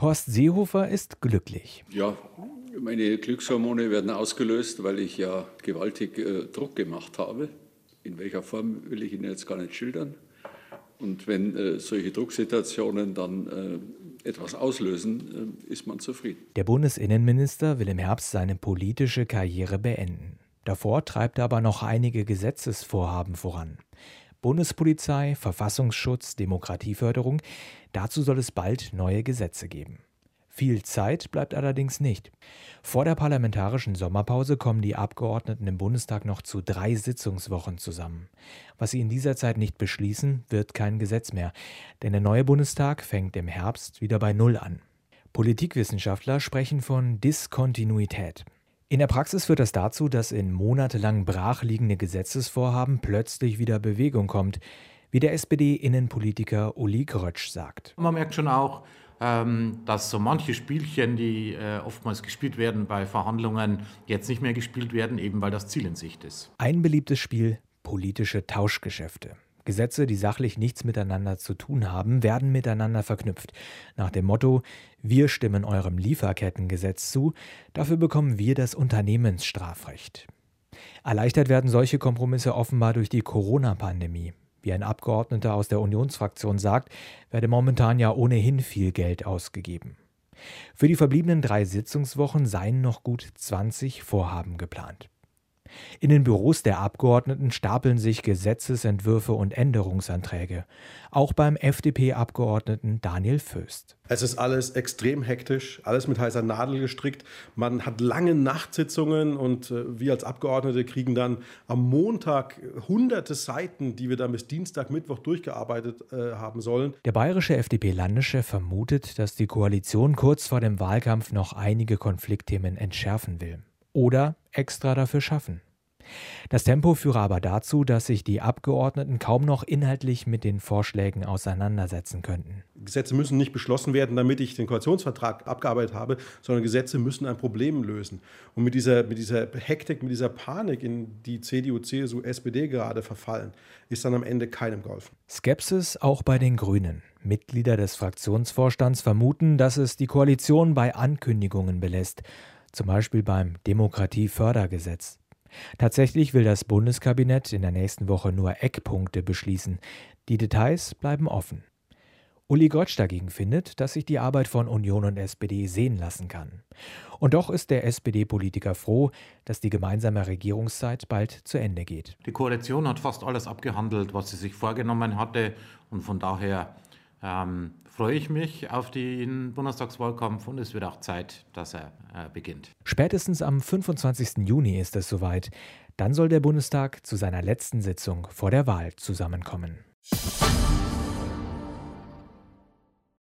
Horst Seehofer ist glücklich. Ja, meine Glückshormone werden ausgelöst, weil ich ja gewaltig äh, Druck gemacht habe. In welcher Form will ich Ihnen jetzt gar nicht schildern. Und wenn äh, solche Drucksituationen dann äh, etwas auslösen, äh, ist man zufrieden. Der Bundesinnenminister will im Herbst seine politische Karriere beenden. Davor treibt er aber noch einige Gesetzesvorhaben voran. Bundespolizei, Verfassungsschutz, Demokratieförderung, dazu soll es bald neue Gesetze geben. Viel Zeit bleibt allerdings nicht. Vor der parlamentarischen Sommerpause kommen die Abgeordneten im Bundestag noch zu drei Sitzungswochen zusammen. Was sie in dieser Zeit nicht beschließen, wird kein Gesetz mehr, denn der neue Bundestag fängt im Herbst wieder bei Null an. Politikwissenschaftler sprechen von Diskontinuität. In der Praxis führt das dazu, dass in monatelang brachliegende Gesetzesvorhaben plötzlich wieder Bewegung kommt, wie der SPD-Innenpolitiker Uli Grötsch sagt. Man merkt schon auch, ähm, dass so manche Spielchen, die äh, oftmals gespielt werden bei Verhandlungen, jetzt nicht mehr gespielt werden, eben weil das Ziel in Sicht ist. Ein beliebtes Spiel, politische Tauschgeschäfte. Gesetze, die sachlich nichts miteinander zu tun haben, werden miteinander verknüpft. Nach dem Motto, wir stimmen eurem Lieferkettengesetz zu, dafür bekommen wir das Unternehmensstrafrecht. Erleichtert werden solche Kompromisse offenbar durch die Corona-Pandemie. Wie ein Abgeordneter aus der Unionsfraktion sagt, werde momentan ja ohnehin viel Geld ausgegeben. Für die verbliebenen drei Sitzungswochen seien noch gut 20 Vorhaben geplant. In den Büros der Abgeordneten stapeln sich Gesetzesentwürfe und Änderungsanträge. Auch beim FDP-Abgeordneten Daniel Föst. Es ist alles extrem hektisch, alles mit heißer Nadel gestrickt. Man hat lange Nachtsitzungen und äh, wir als Abgeordnete kriegen dann am Montag hunderte Seiten, die wir dann bis Dienstag, Mittwoch durchgearbeitet äh, haben sollen. Der bayerische FDP-Landeschef vermutet, dass die Koalition kurz vor dem Wahlkampf noch einige Konfliktthemen entschärfen will oder extra dafür schaffen. Das Tempo führe aber dazu, dass sich die Abgeordneten kaum noch inhaltlich mit den Vorschlägen auseinandersetzen könnten. Gesetze müssen nicht beschlossen werden, damit ich den Koalitionsvertrag abgearbeitet habe, sondern Gesetze müssen ein Problem lösen. Und mit dieser, mit dieser Hektik, mit dieser Panik, in die CDU, CSU, SPD gerade verfallen, ist dann am Ende keinem geholfen. Skepsis auch bei den Grünen. Mitglieder des Fraktionsvorstands vermuten, dass es die Koalition bei Ankündigungen belässt zum Beispiel beim Demokratiefördergesetz. Tatsächlich will das Bundeskabinett in der nächsten Woche nur Eckpunkte beschließen. Die Details bleiben offen. Uli Gottsch dagegen findet, dass sich die Arbeit von Union und SPD sehen lassen kann. Und doch ist der SPD-Politiker froh, dass die gemeinsame Regierungszeit bald zu Ende geht. Die Koalition hat fast alles abgehandelt, was sie sich vorgenommen hatte. Und von daher ähm, freue ich mich auf den Bundestagswahlkampf und es wird auch Zeit, dass er äh, beginnt. Spätestens am 25. Juni ist es soweit. Dann soll der Bundestag zu seiner letzten Sitzung vor der Wahl zusammenkommen.